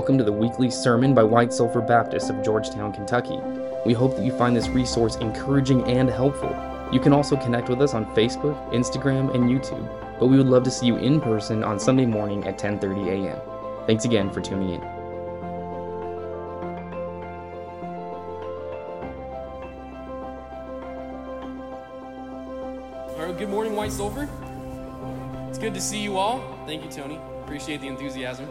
Welcome to the weekly sermon by White Sulphur Baptist of Georgetown, Kentucky. We hope that you find this resource encouraging and helpful. You can also connect with us on Facebook, Instagram, and YouTube, but we would love to see you in person on Sunday morning at 10:30 a.m. Thanks again for tuning in. All right, good morning, White Sulphur. It's good to see you all. Thank you, Tony. Appreciate the enthusiasm.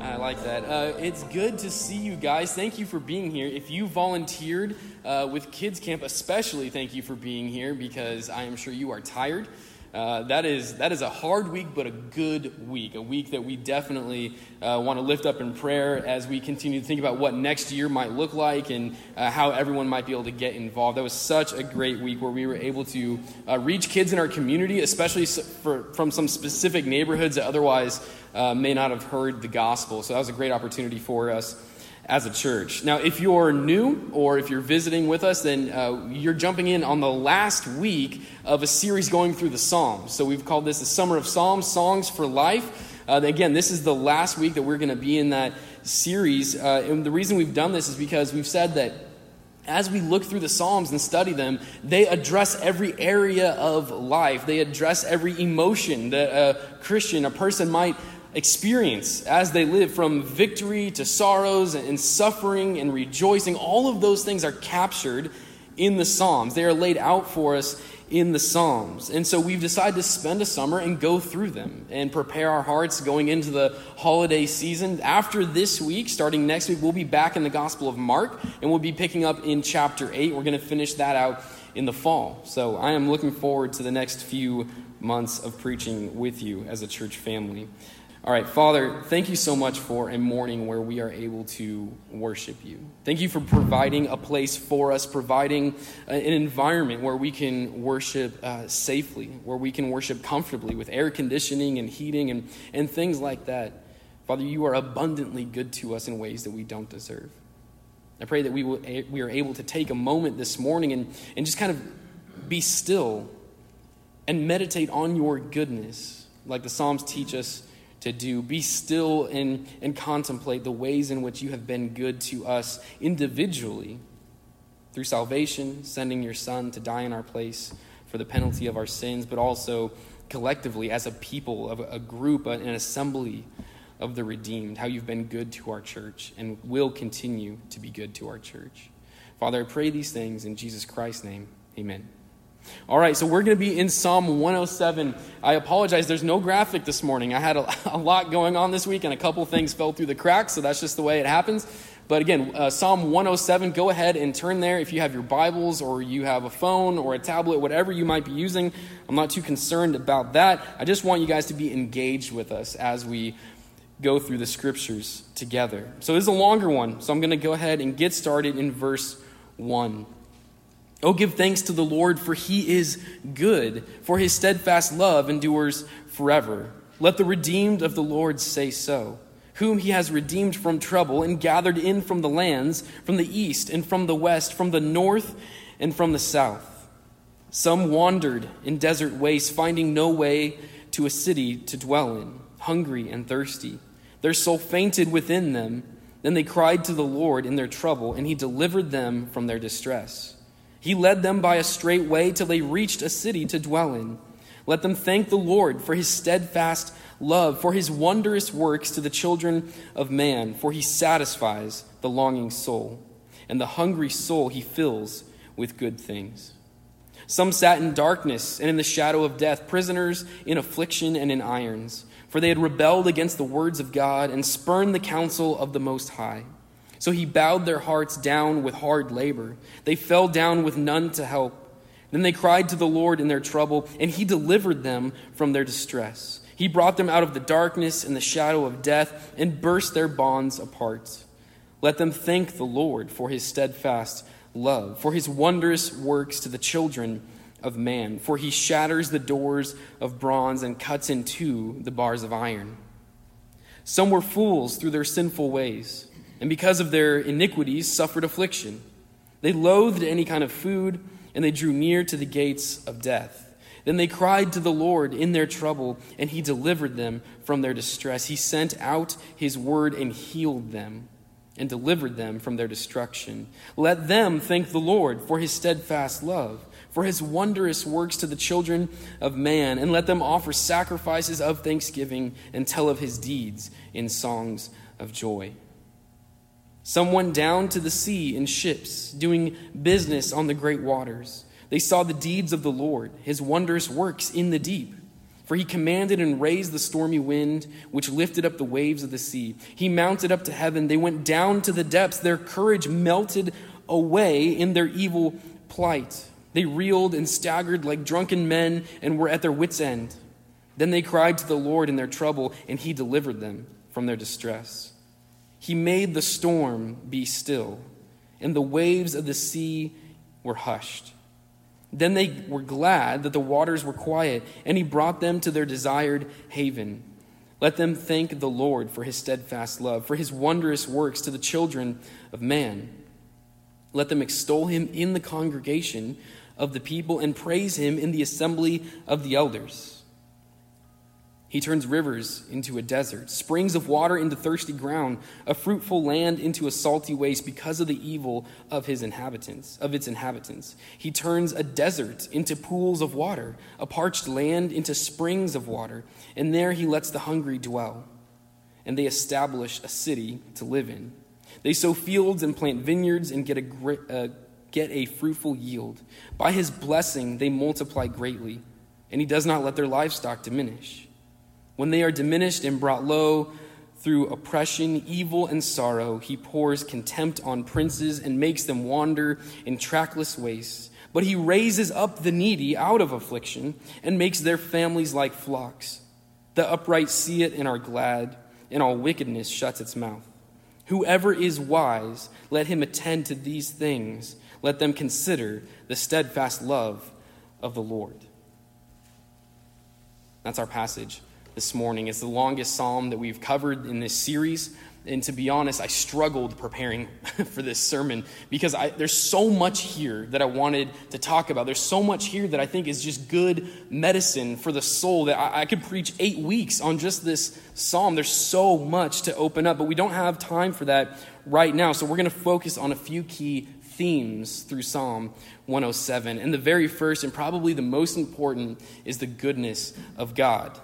I like that. Uh, it's good to see you guys. Thank you for being here. If you volunteered uh, with Kids Camp, especially thank you for being here because I am sure you are tired. Uh, that is that is a hard week, but a good week. A week that we definitely uh, want to lift up in prayer as we continue to think about what next year might look like and uh, how everyone might be able to get involved. That was such a great week where we were able to uh, reach kids in our community, especially for, from some specific neighborhoods that otherwise uh, may not have heard the gospel. So that was a great opportunity for us as a church. Now, if you're new or if you're visiting with us, then uh, you're jumping in on the last week of a series going through the Psalms. So we've called this the Summer of Psalms, Songs for Life. Uh, again, this is the last week that we're going to be in that series. Uh, and the reason we've done this is because we've said that as we look through the Psalms and study them, they address every area of life. They address every emotion that a Christian, a person might experience as they live from victory to sorrows and suffering and rejoicing. All of those things are captured in the Psalms. They are laid out for us in the Psalms. And so we've decided to spend a summer and go through them and prepare our hearts going into the holiday season. After this week, starting next week, we'll be back in the Gospel of Mark and we'll be picking up in chapter 8. We're going to finish that out in the fall. So I am looking forward to the next few months of preaching with you as a church family. All right, Father, thank you so much for a morning where we are able to worship you. Thank you for providing a place for us, providing an environment where we can worship uh, safely, where we can worship comfortably with air conditioning and heating and, and things like that. Father, you are abundantly good to us in ways that we don't deserve. I pray that we, will, we are able to take a moment this morning and, and just kind of be still and meditate on your goodness, like the Psalms teach us to do. Be still and, and contemplate the ways in which you have been good to us individually through salvation, sending your Son to die in our place for the penalty of our sins, but also collectively as a people, of a group, an assembly of the redeemed, how you've been good to our church and will continue to be good to our church. Father, I pray these things in Jesus Christ's name. Amen. All right, so we're going to be in Psalm 107. I apologize, there's no graphic this morning. I had a, a, lot going on this week, and a couple things fell through the cracks, so that's just the way it happens. But again, uh, Psalm 107, go ahead and turn there if you have your Bibles or you have a phone or a tablet, whatever you might be using. I'm not too concerned about that. I just want you guys to be engaged with us as we go through the scriptures together. So this is a longer one, so I'm going to go ahead and get started in verse 1. Oh, give thanks to the Lord, for he is good, for his steadfast love endures forever. Let the redeemed of the Lord say so, whom he has redeemed from trouble and gathered in from the lands, from the east and from the west, from the north and from the south. Some wandered in desert wastes, finding no way to a city to dwell in, hungry and thirsty. Their soul fainted within them. Then they cried to the Lord in their trouble, and he delivered them from their distress. He led them by a straight way till they reached a city to dwell in. Let them thank the Lord for his steadfast love, for his wondrous works to the children of man, for he satisfies the longing soul, and the hungry soul he fills with good things. Some sat in darkness and in the shadow of death, prisoners in affliction and in irons, for they had rebelled against the words of God and spurned the counsel of the Most High. So he bowed their hearts down with hard labor. They fell down with none to help. Then they cried to the Lord in their trouble, and he delivered them from their distress. He brought them out of the darkness and the shadow of death and burst their bonds apart. Let them thank the Lord for his steadfast love, for his wondrous works to the children of man, for he shatters the doors of bronze and cuts in two the bars of iron. Some were fools through their sinful ways and because of their iniquities suffered affliction. They loathed any kind of food, and they drew near to the gates of death. Then they cried to the Lord in their trouble, and he delivered them from their distress. He sent out his word and healed them and delivered them from their destruction. Let them thank the Lord for his steadfast love, for his wondrous works to the children of man, and let them offer sacrifices of thanksgiving and tell of his deeds in songs of joy. Some went down to the sea in ships, doing business on the great waters. They saw the deeds of the Lord, his wondrous works in the deep. For he commanded and raised the stormy wind, which lifted up the waves of the sea. He mounted up to heaven. They went down to the depths. Their courage melted away in their evil plight. They reeled and staggered like drunken men and were at their wits' end. Then they cried to the Lord in their trouble, and he delivered them from their distress. He made the storm be still, and the waves of the sea were hushed. Then they were glad that the waters were quiet, and he brought them to their desired haven. Let them thank the Lord for his steadfast love, for his wondrous works to the children of man. Let them extol him in the congregation of the people and praise him in the assembly of the elders. He turns rivers into a desert, springs of water into thirsty ground, a fruitful land into a salty waste because of the evil of his inhabitants, of its inhabitants. He turns a desert into pools of water, a parched land into springs of water, and there he lets the hungry dwell. And they establish a city to live in. They sow fields and plant vineyards and get a, uh, get a fruitful yield. By his blessing, they multiply greatly, and he does not let their livestock diminish. When they are diminished and brought low through oppression, evil, and sorrow, he pours contempt on princes and makes them wander in trackless wastes. But he raises up the needy out of affliction and makes their families like flocks. The upright see it and are glad, and all wickedness shuts its mouth. Whoever is wise, let him attend to these things. Let them consider the steadfast love of the Lord. That's our passage this morning. It's the longest psalm that we've covered in this series. And to be honest, I struggled preparing for this sermon because I, there's so much here that I wanted to talk about. There's so much here that I think is just good medicine for the soul that I, I could preach eight weeks on just this psalm. There's so much to open up, but we don't have time for that right now. So we're going to focus on a few key themes through Psalm 107. And the very first and probably the most important is the goodness of God.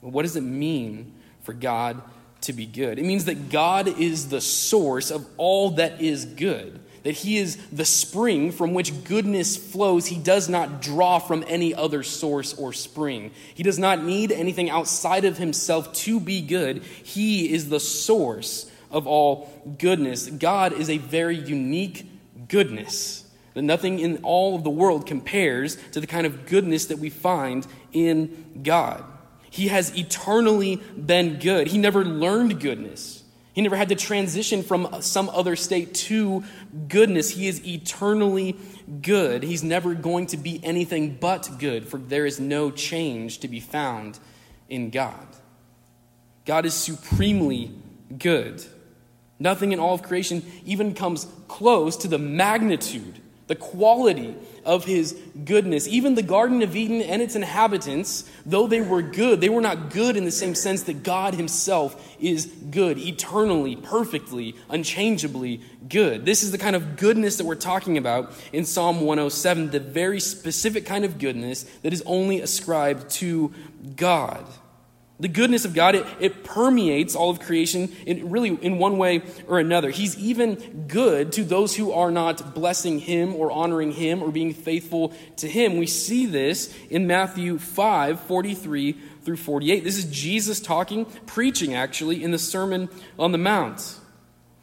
What does it mean for God to be good? It means that God is the source of all that is good, that He is the spring from which goodness flows. He does not draw from any other source or spring. He does not need anything outside of Himself to be good. He is the source of all goodness. God is a very unique goodness. That nothing in all of the world compares to the kind of goodness that we find in God. He has eternally been good. He never learned goodness. He never had to transition from some other state to goodness. He is eternally good. He's never going to be anything but good, for there is no change to be found in God. God is supremely good. Nothing in all of creation even comes close to the magnitude, the quality of his goodness. Even the Garden of Eden and its inhabitants, though they were good, they were not good in the same sense that God himself is good, eternally, perfectly, unchangeably good. This is the kind of goodness that we're talking about in Psalm 107, the very specific kind of goodness that is only ascribed to God. The goodness of God, it, it, permeates all of creation in really in one way or another. He's even good to those who are not blessing him or honoring him or being faithful to him. We see this in Matthew 5, 43 through 48. This is Jesus talking, preaching actually, in the Sermon on the Mount.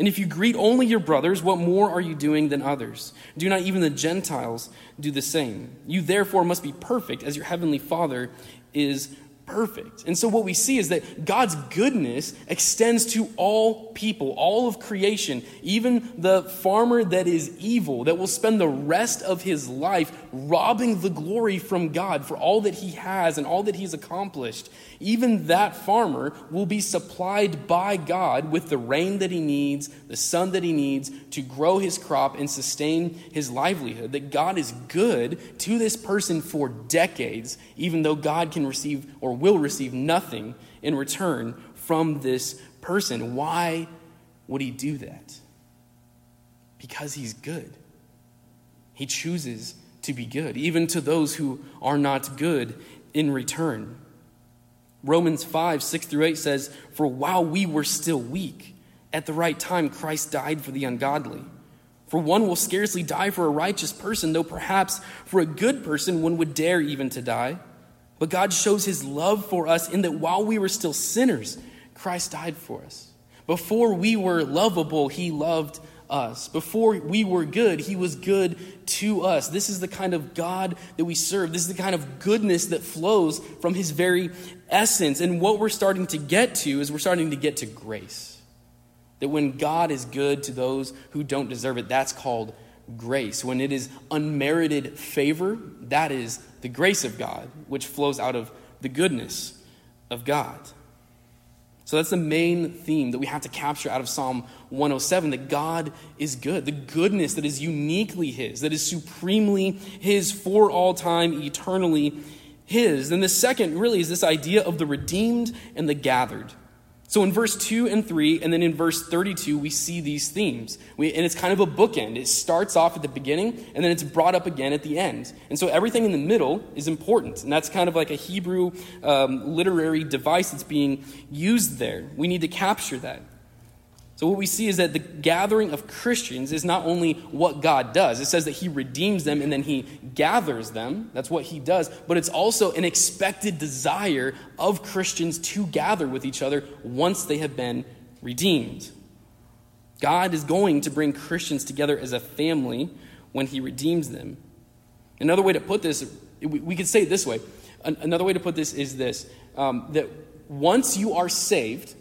And if you greet only your brothers, what more are you doing than others? Do not even the Gentiles do the same? You therefore must be perfect as your heavenly Father is perfect. And so what we see is that God's goodness extends to all people, all of creation, even the farmer that is evil, that will spend the rest of his life robbing the glory from God for all that he has and all that he's accomplished. Even that farmer will be supplied by God with the rain that he needs, the sun that he needs to grow his crop and sustain his livelihood. That God is good to this person for decades, even though God can receive or will receive nothing in return from this person. Why would he do that? Because he's good. He chooses to be good, even to those who are not good in return. Romans 5, 6 through 8 says, For while we were still weak, at the right time Christ died for the ungodly. For one will scarcely die for a righteous person, though perhaps for a good person one would dare even to die. But God shows his love for us in that while we were still sinners, Christ died for us. Before we were lovable, he loved us. Before we were good, he was good to us. This is the kind of God that we serve. This is the kind of goodness that flows from his very essence. And what we're starting to get to is we're starting to get to grace. That when God is good to those who don't deserve it, that's called grace. When it is unmerited favor, that is the grace of God, which flows out of the goodness of God. So that's the main theme that we have to capture out of Psalm 107 that God is good, the goodness that is uniquely His, that is supremely His for all time, eternally His. And the second really is this idea of the redeemed and the gathered. So in verse 2 and 3, and then in verse 32, we see these themes. We, and it's kind of a bookend. It starts off at the beginning, and then it's brought up again at the end. And so everything in the middle is important. And that's kind of like a Hebrew um, literary device that's being used there. We need to capture that. So, what we see is that the gathering of Christians is not only what God does, it says that He redeems them and then He gathers them. That's what He does. But it's also an expected desire of Christians to gather with each other once they have been redeemed. God is going to bring Christians together as a family when He redeems them. Another way to put this, we could say it this way. Another way to put this is this um, that once you are saved,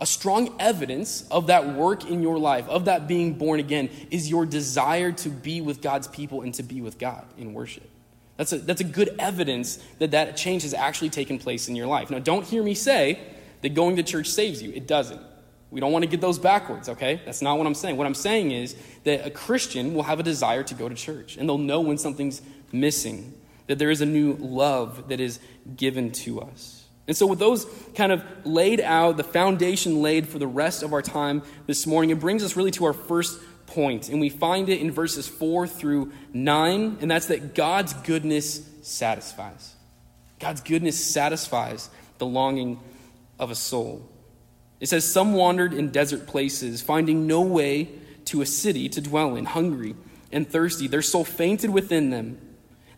a strong evidence of that work in your life, of that being born again, is your desire to be with God's people and to be with God in worship. That's a, that's a good evidence that that change has actually taken place in your life. Now, don't hear me say that going to church saves you. It doesn't. We don't want to get those backwards, okay? That's not what I'm saying. What I'm saying is that a Christian will have a desire to go to church, and they'll know when something's missing, that there is a new love that is given to us. And so, with those kind of laid out, the foundation laid for the rest of our time this morning, it brings us really to our first point. And we find it in verses 4 through 9, and that's that God's goodness satisfies. God's goodness satisfies the longing of a soul. It says, Some wandered in desert places, finding no way to a city to dwell in, hungry and thirsty. Their soul fainted within them.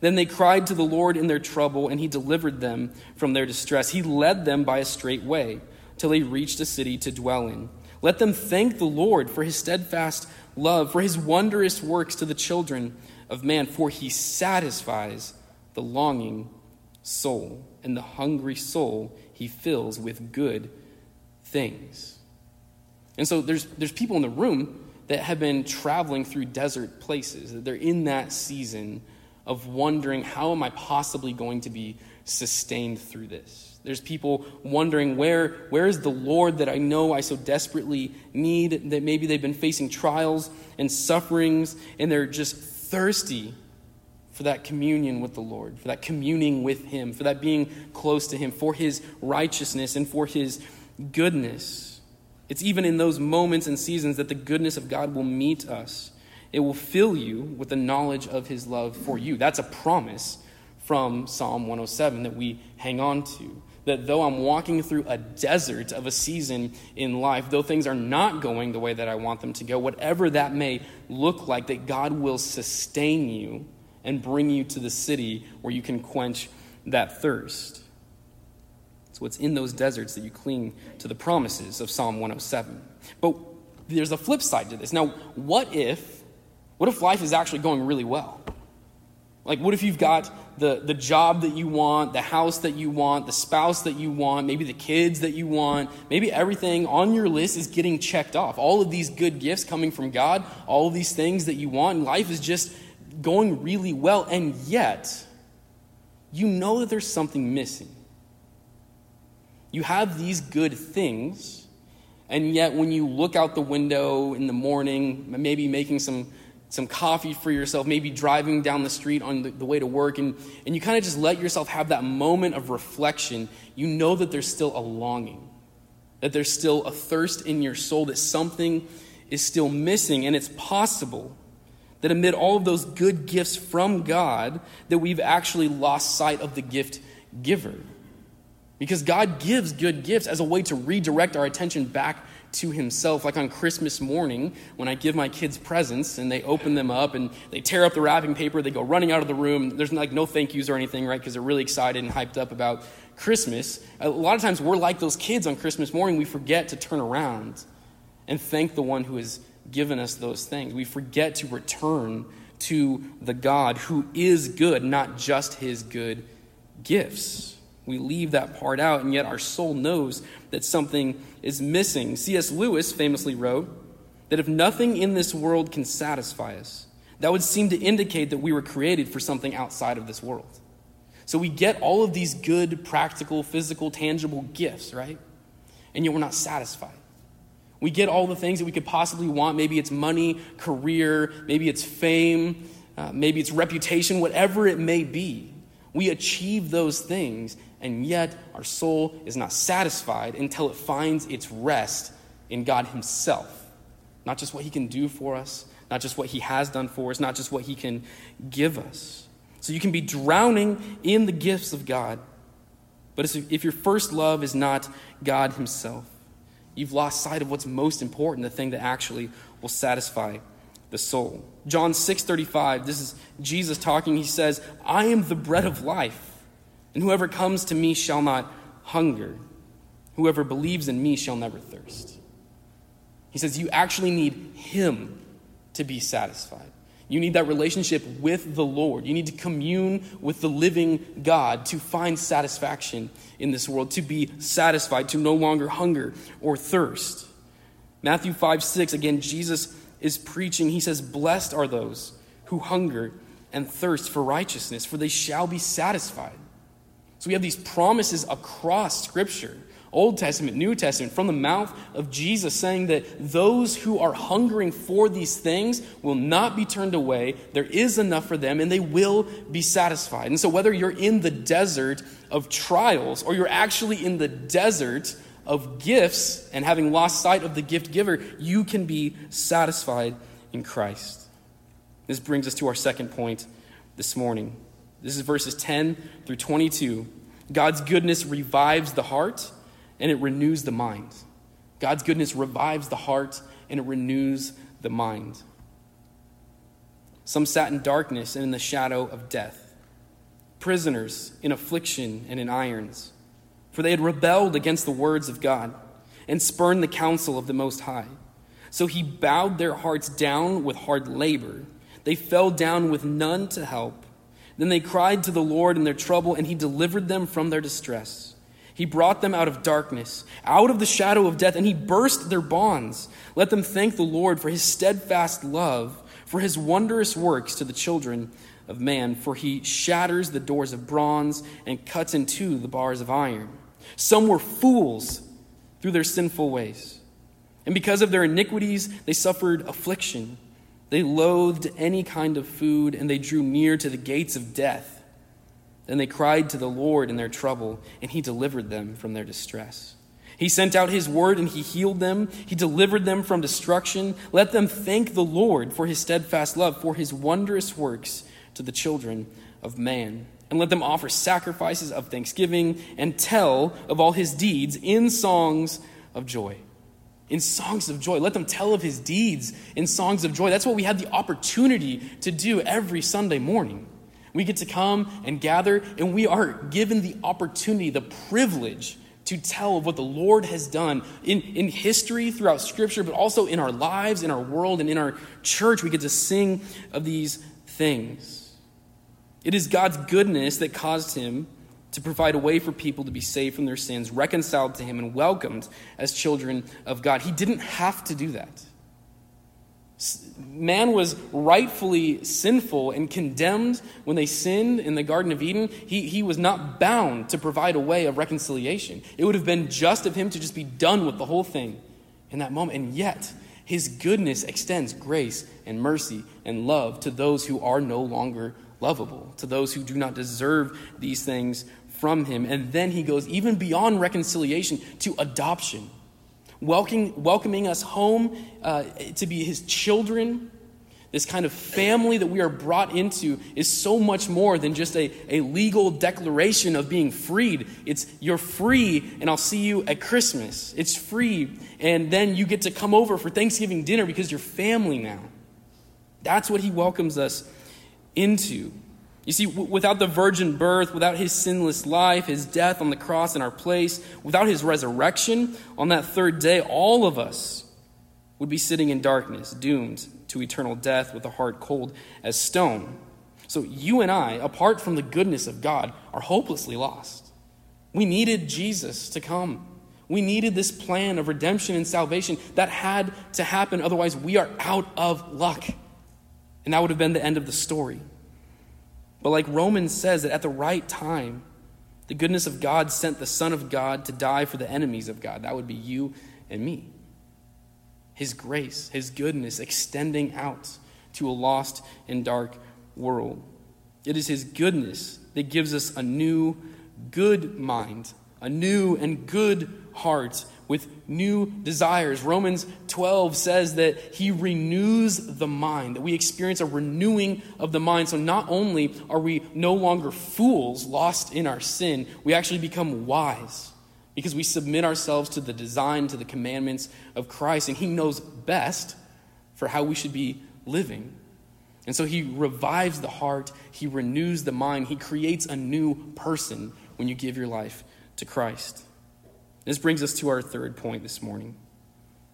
Then they cried to the Lord in their trouble, and he delivered them from their distress. He led them by a straight way till they reached a city to dwell in. Let them thank the Lord for his steadfast love, for his wondrous works to the children of man, for he satisfies the longing soul, and the hungry soul he fills with good things. And so there's, there's people in the room that have been traveling through desert places. They're in that season of wondering, how am I possibly going to be sustained through this? There's people wondering, where, where is the Lord that I know I so desperately need? That maybe they've been facing trials and sufferings, and they're just thirsty for that communion with the Lord, for that communing with Him, for that being close to Him, for His righteousness and for His goodness. It's even in those moments and seasons that the goodness of God will meet us it will fill you with the knowledge of his love for you. That's a promise from Psalm 107 that we hang on to. That though I'm walking through a desert of a season in life, though things are not going the way that I want them to go, whatever that may look like, that God will sustain you and bring you to the city where you can quench that thirst. It's in those deserts that you cling to the promises of Psalm 107. But there's a flip side to this. Now, what if what if life is actually going really well? Like, what if you've got the, the job that you want, the house that you want, the spouse that you want, maybe the kids that you want, maybe everything on your list is getting checked off. All of these good gifts coming from God, all of these things that you want, and life is just going really well, and yet you know that there's something missing. You have these good things, and yet when you look out the window in the morning, maybe making some some coffee for yourself, maybe driving down the street on the, the way to work, and, and you kind of just let yourself have that moment of reflection, you know that there's still a longing, that there's still a thirst in your soul, that something is still missing. And it's possible that amid all of those good gifts from God, that we've actually lost sight of the gift giver. Because God gives good gifts as a way to redirect our attention back to himself. Like on Christmas morning, when I give my kids presents and they open them up and they tear up the wrapping paper, they go running out of the room. There's like no thank yous or anything, right? Because they're really excited and hyped up about Christmas. A lot of times we're like those kids on Christmas morning. We forget to turn around and thank the one who has given us those things. We forget to return to the God who is good, not just his good gifts. We leave that part out, and yet our soul knows that something is missing. C.S. Lewis famously wrote that if nothing in this world can satisfy us, that would seem to indicate that we were created for something outside of this world. So we get all of these good, practical, physical, tangible gifts, right? And yet we're not satisfied. We get all the things that we could possibly want. Maybe it's money, career, maybe it's fame, uh, maybe it's reputation, whatever it may be. We achieve those things, and yet our soul is not satisfied until it finds its rest in God Himself. Not just what He can do for us, not just what He has done for us, not just what He can give us. So you can be drowning in the gifts of God, but if your first love is not God Himself, you've lost sight of what's most important, the thing that actually will satisfy the soul. John 6:35, this is Jesus talking. He says, "I am the bread of life." And whoever comes to me shall not hunger. Whoever believes in me shall never thirst. He says, You actually need Him to be satisfied. You need that relationship with the Lord. You need to commune with the living God to find satisfaction in this world, to be satisfied, to no longer hunger or thirst. Matthew 5 6, again, Jesus is preaching. He says, Blessed are those who hunger and thirst for righteousness, for they shall be satisfied. So we have these promises across Scripture Old Testament, New Testament, from the mouth of Jesus, saying that those who are hungering for these things will not be turned away. There is enough for them, and they will be satisfied. And so, whether you're in the desert of trials or you're actually in the desert of gifts and having lost sight of the gift giver, you can be satisfied in Christ. This brings us to our second point this morning. This is verses 10 through 22. God's goodness revives the heart and it renews the mind. God's goodness revives the heart and it renews the mind. Some sat in darkness and in the shadow of death, prisoners in affliction and in irons, for they had rebelled against the words of God and spurned the counsel of the Most High. So he bowed their hearts down with hard labor. They fell down with none to help. Then they cried to the Lord in their trouble, and he delivered them from their distress. He brought them out of darkness, out of the shadow of death, and he burst their bonds. Let them thank the Lord for his steadfast love, for his wondrous works to the children of man, for he shatters the doors of bronze and cuts in two the bars of iron. Some were fools through their sinful ways, and because of their iniquities, they suffered affliction. They loathed any kind of food, and they drew near to the gates of death. Then they cried to the Lord in their trouble, and he delivered them from their distress. He sent out his word, and he healed them. He delivered them from destruction. Let them thank the Lord for his steadfast love, for his wondrous works to the children of man. And let them offer sacrifices of thanksgiving and tell of all his deeds in songs of joy in songs of joy. Let them tell of his deeds in songs of joy. That's what we have the opportunity to do every Sunday morning. We get to come and gather, and we are given the opportunity, the privilege to tell of what the Lord has done in, in history throughout Scripture, but also in our lives, in our world, and in our church. We get to sing of these things. It is God's goodness that caused him to provide a way for people to be saved from their sins, reconciled to him, and welcomed as children of God. He didn't have to do that. Man was rightfully sinful and condemned when they sinned in the Garden of Eden. He, he was not bound to provide a way of reconciliation. It would have been just of him to just be done with the whole thing in that moment. And yet, his goodness extends grace and mercy and love to those who are no longer lovable, to those who do not deserve these things from him. And then he goes even beyond reconciliation to adoption welcoming, welcoming us home uh, to be his children. This kind of family that we are brought into is so much more than just a, a legal declaration of being freed. It's you're free, and I'll see you at Christmas. It's free, and then you get to come over for Thanksgiving dinner because you're family now. That's what he welcomes us into. You see, w- without the virgin birth, without his sinless life, his death on the cross in our place, without his resurrection on that third day, all of us would be sitting in darkness, doomed to eternal death with a heart cold as stone. So you and I, apart from the goodness of God, are hopelessly lost. We needed Jesus to come. We needed this plan of redemption and salvation that had to happen, otherwise, we are out of luck. And that would have been the end of the story. But like Romans says, that at the right time, the goodness of God sent the Son of God to die for the enemies of God. That would be you and me. His grace, His goodness extending out to a lost and dark world. It is His goodness that gives us a new, good mind, a new and good heart with new desires. Romans 12 says that he renews the mind, that we experience a renewing of the mind. So not only are we no longer fools lost in our sin, we actually become wise because we submit ourselves to the design, to the commandments of Christ, and he knows best for how we should be living. And so he revives the heart, he renews the mind, he creates a new person when you give your life to Christ. This brings us to our third point this morning.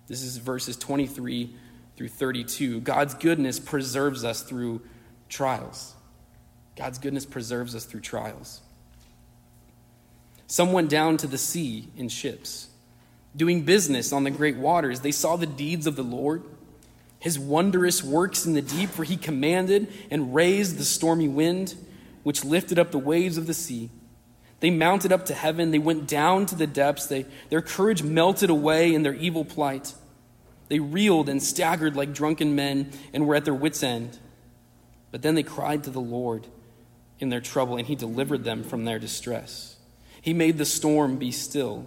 This is verses 23 through 32. God's goodness preserves us through trials. God's goodness preserves us through trials. Some went down to the sea in ships, doing business on the great waters. They saw the deeds of the Lord, his wondrous works in the deep, for he commanded and raised the stormy wind, which lifted up the waves of the sea. They mounted up to heaven. They went down to the depths. They, their courage melted away in their evil plight. They reeled and staggered like drunken men and were at their wits' end. But then they cried to the Lord in their trouble, and He delivered them from their distress. He made the storm be still,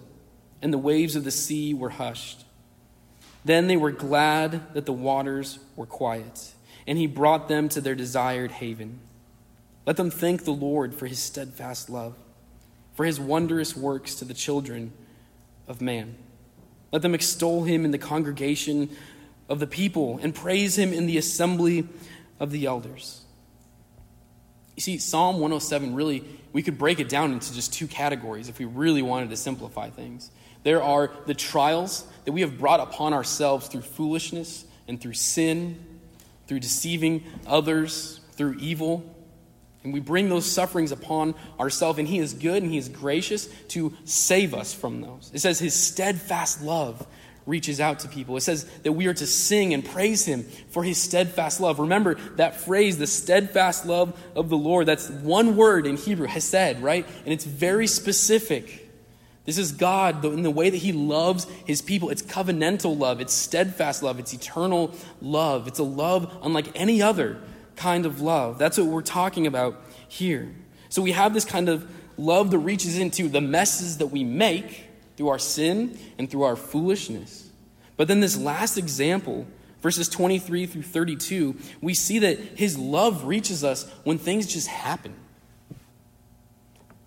and the waves of the sea were hushed. Then they were glad that the waters were quiet, and He brought them to their desired haven. Let them thank the Lord for His steadfast love for his wondrous works to the children of man. Let them extol him in the congregation of the people and praise him in the assembly of the elders. You see, Psalm 107 really, we could break it down into just two categories if we really wanted to simplify things. There are the trials that we have brought upon ourselves through foolishness and through sin, through deceiving others, through evil. And we bring those sufferings upon ourselves, and He is good and He is gracious to save us from those. It says His steadfast love reaches out to people. It says that we are to sing and praise Him for His steadfast love. Remember that phrase, the steadfast love of the Lord. That's one word in Hebrew, hesed, right? And it's very specific. This is God in the way that He loves His people. It's covenantal love, it's steadfast love, it's eternal love. It's a love unlike any other kind of love. That's what we're talking about here. So we have this kind of love that reaches into the messes that we make through our sin and through our foolishness. But then, this last example, verses 23 through 32, we see that his love reaches us when things just happen.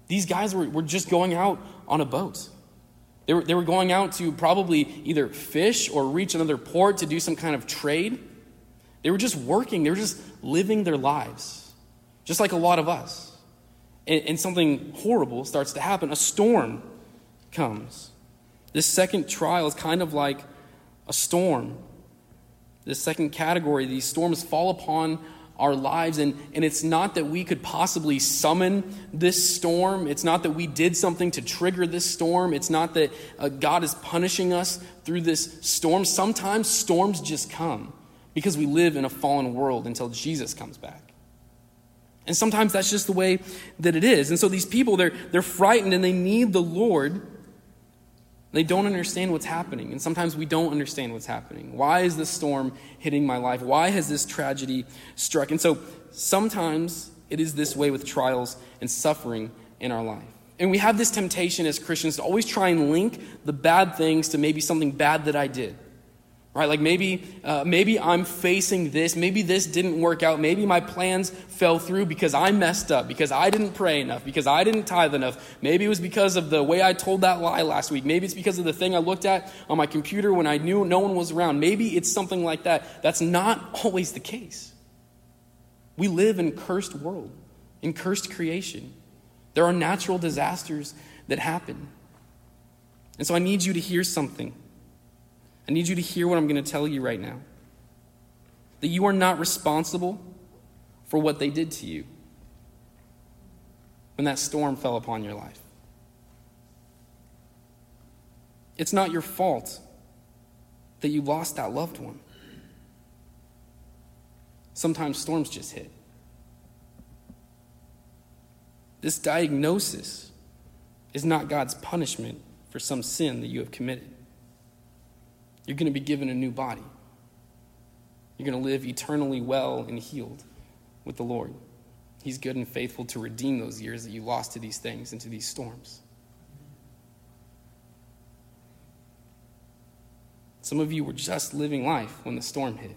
These guys were, were just going out on a boat. They were, they were going out to probably either fish or reach another port to do some kind of trade. They were just working, they were just living their lives, just like a lot of us. And, and something horrible starts to happen. A storm comes. This second trial is kind of like a storm. This second category, these storms fall upon our lives. And, and it's not that we could possibly summon this storm. It's not that we did something to trigger this storm. It's not that uh, God is punishing us through this storm. Sometimes storms just come because we live in a fallen world until Jesus comes back. And sometimes that's just the way that it is. And so these people, they're, they're frightened and they need the Lord. They don't understand what's happening. And sometimes we don't understand what's happening. Why is this storm hitting my life? Why has this tragedy struck? And so sometimes it is this way with trials and suffering in our life. And we have this temptation as Christians to always try and link the bad things to maybe something bad that I did right? Like maybe uh, maybe i'm facing this. Maybe this didn't work out. Maybe my plans fell through because i messed up because i didn't pray enough because i didn't tithe enough. Maybe it was because of the way i told that lie last week. Maybe it's because of the thing i looked at on my computer when i knew no one was around. Maybe it's something like that. That's not always the case. We live in cursed world in cursed creation. There are natural disasters that happen. And so i need you to hear something I need you to hear what I'm going to tell you right now. That you are not responsible for what they did to you when that storm fell upon your life. It's not your fault that you lost that loved one. Sometimes storms just hit. This diagnosis is not God's punishment for some sin that you have committed. You're going to be given a new body. You're going to live eternally well and healed with the Lord. He's good and faithful to redeem those years that you lost to these things and to these storms. Some of you were just living life when the storm hit.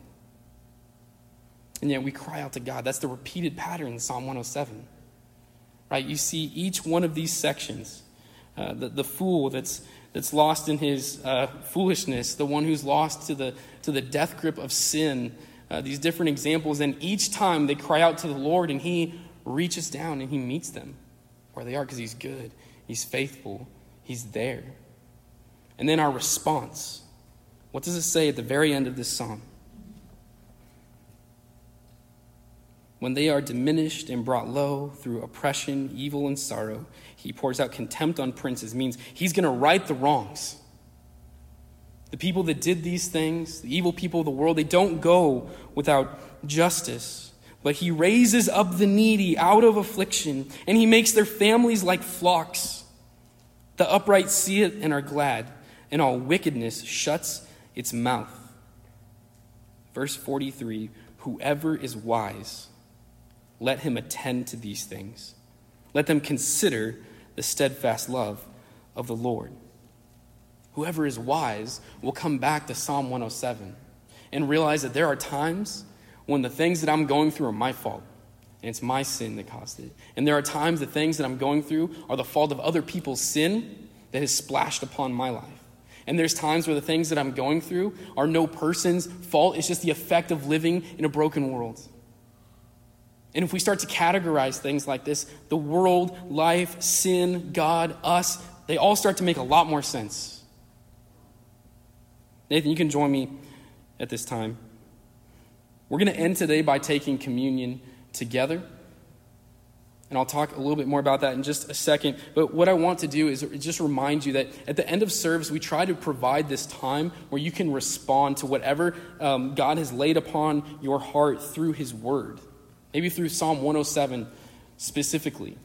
And yet we cry out to God. That's the repeated pattern in Psalm 107. Right? You see each one of these sections. Uh, the, the fool that's that's lost in his uh, foolishness, the one who's lost to the, to the death grip of sin. Uh, these different examples, and each time they cry out to the Lord, and He reaches down and He meets them where they are because He's good, He's faithful, He's there. And then our response what does it say at the very end of this psalm? When they are diminished and brought low through oppression, evil, and sorrow, he pours out contempt on princes, means he's going to right the wrongs. The people that did these things, the evil people of the world, they don't go without justice. But he raises up the needy out of affliction, and he makes their families like flocks. The upright see it and are glad, and all wickedness shuts its mouth. Verse 43 Whoever is wise, let him attend to these things. Let them consider the steadfast love of the Lord. Whoever is wise will come back to Psalm 107 and realize that there are times when the things that I'm going through are my fault. And it's my sin that caused it. And there are times the things that I'm going through are the fault of other people's sin that has splashed upon my life. And there's times where the things that I'm going through are no person's fault. It's just the effect of living in a broken world. And if we start to categorize things like this, the world, life, sin, God, us, they all start to make a lot more sense. Nathan, you can join me at this time. We're going to end today by taking communion together. And I'll talk a little bit more about that in just a second. But what I want to do is just remind you that at the end of service, we try to provide this time where you can respond to whatever um, God has laid upon your heart through His Word maybe through Psalm 107 specifically.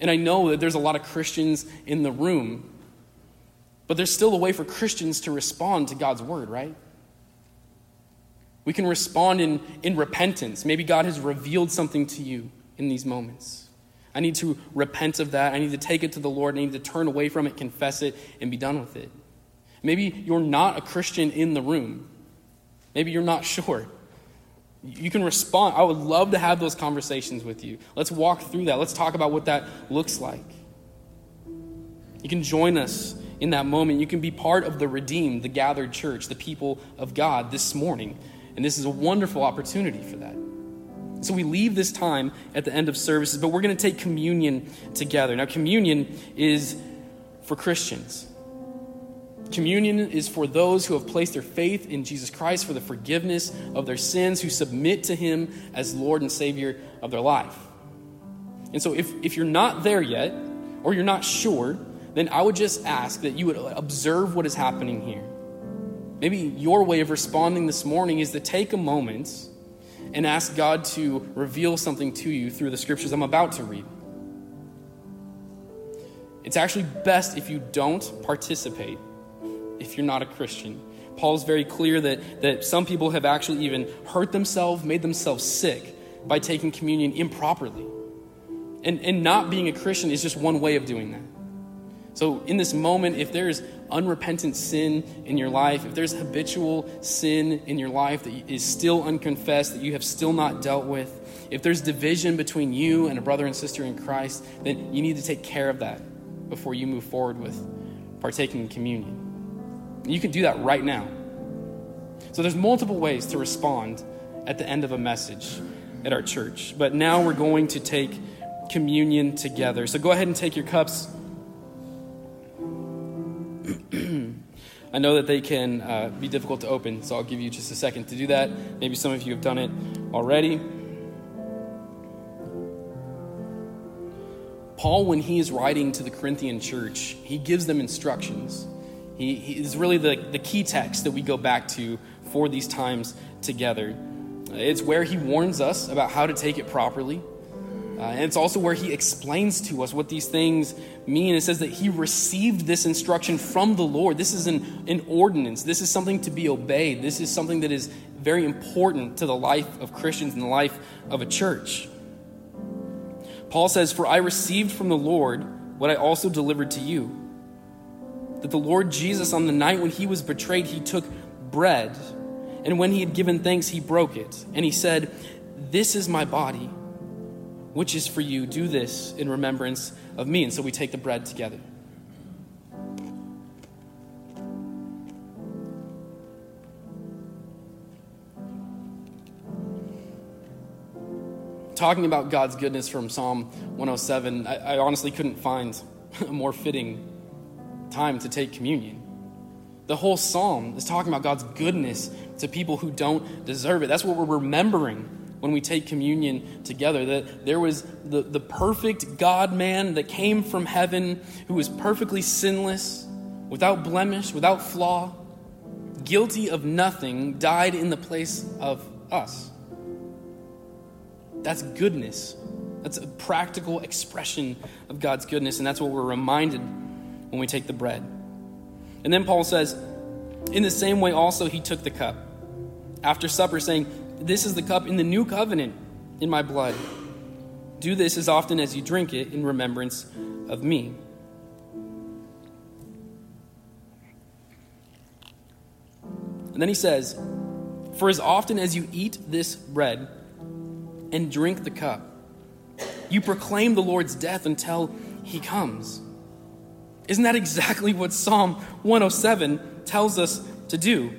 And I know that there's a lot of Christians in the room, but there's still a way for Christians to respond to God's word, right? We can respond in, in repentance. Maybe God has revealed something to you in these moments. I need to repent of that. I need to take it to the Lord. I need to turn away from it, confess it, and be done with it. Maybe you're not a Christian in the room. Maybe you're not sure. You can respond. I would love to have those conversations with you. Let's walk through that. Let's talk about what that looks like. You can join us in that moment. You can be part of the redeemed, the gathered church, the people of God this morning. And this is a wonderful opportunity for that. So we leave this time at the end of services, but we're going to take communion together. Now, communion is for Christians. Communion is for those who have placed their faith in Jesus Christ for the forgiveness of their sins, who submit to Him as Lord and Savior of their life. And so, if, if you're not there yet, or you're not sure, then I would just ask that you would observe what is happening here. Maybe your way of responding this morning is to take a moment and ask God to reveal something to you through the scriptures I'm about to read. It's actually best if you don't participate if you're not a Christian. Paul's very clear that, that some people have actually even hurt themselves, made themselves sick by taking communion improperly. And, and not being a Christian is just one way of doing that. So, in this moment, if there's unrepentant sin in your life, if there's habitual sin in your life that is still unconfessed, that you have still not dealt with, if there's division between you and a brother and sister in Christ, then you need to take care of that before you move forward with partaking in communion. You can do that right now. So there's multiple ways to respond at the end of a message at our church. But now we're going to take communion together. So go ahead and take your cups. I know that they can uh, be difficult to open, so I'll give you just a second to do that. Maybe some of you have done it already. Paul, when he is writing to the Corinthian church, he gives them instructions. He, he is really the, the key text that we go back to for these times together. It's where he warns us about how to take it properly. Uh, and it's also where he explains to us what these things mean. It says that he received this instruction from the Lord. This is an, an ordinance. This is something to be obeyed. This is something that is very important to the life of Christians and the life of a church. Paul says, For I received from the Lord what I also delivered to you that the Lord Jesus, on the night when he was betrayed, he took bread, and when he had given thanks, he broke it. And he said, This is my body, which is for you. Do this in remembrance of me. And so we take the bread together. Talking about God's goodness from Psalm 107, I, I honestly couldn't find a more fitting time to take communion. The whole psalm is talking about God's goodness to people who don't deserve it. That's what we're remembering when we take communion together. That there was the, the perfect God man that came from heaven who was perfectly sinless, without blemish, without flaw, guilty of nothing, died in the place of us. That's goodness. That's a practical expression of God's goodness, and that's what we're reminded when we take the bread. And then Paul says, in the same way, also, he took the cup after supper, saying, This is the cup in the new covenant in my blood. Do this as often as you drink it in remembrance of me. And then he says, For as often as you eat this bread and drink the cup, you proclaim the Lord's death until he comes. Isn't that exactly what Psalm 107 tells us to do?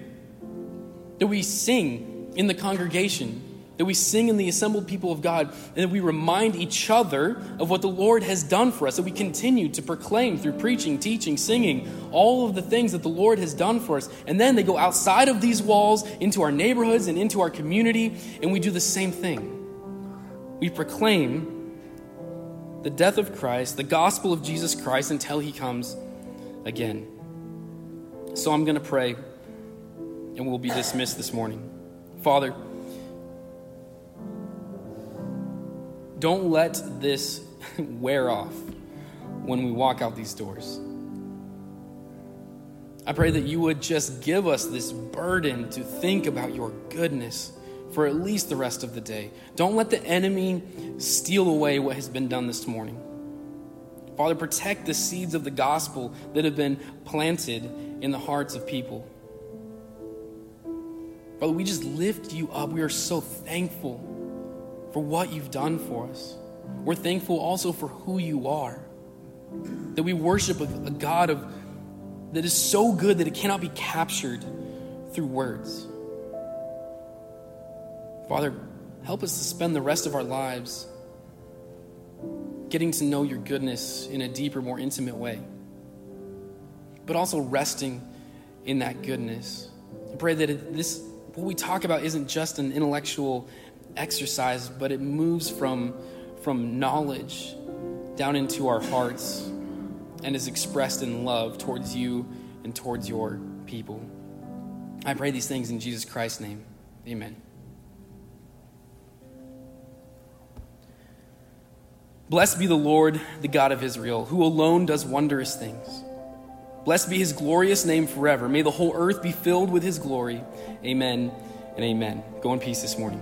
That we sing in the congregation, that we sing in the assembled people of God, and that we remind each other of what the Lord has done for us, that we continue to proclaim through preaching, teaching, singing, all of the things that the Lord has done for us. And then they go outside of these walls into our neighborhoods and into our community, and we do the same thing. We proclaim the death of Christ, the gospel of Jesus Christ until he comes again. So I'm going to pray and we'll be dismissed this morning. Father, don't let this wear off when we walk out these doors. I pray that you would just give us this burden to think about your goodness for at least the rest of the day. Don't let the enemy steal away what has been done this morning. Father, protect the seeds of the gospel that have been planted in the hearts of people. Father, we just lift you up. We are so thankful for what you've done for us. We're thankful also for who you are. That we worship a, God of, that is so good that it cannot be captured through words. Father, help us to spend the rest of our lives getting to know your goodness in a deeper, more intimate way, but also resting in that goodness. I pray that this, what we talk about, isn't just an intellectual exercise, but it moves from, from knowledge down into our hearts and is expressed in love towards you and towards your people. I pray these things in Jesus Christ's name. Amen. Blessed be the Lord, the God of Israel, who alone does wondrous things. Blessed be his glorious name forever. May the whole earth be filled with his glory. Amen and amen. Go in peace this morning.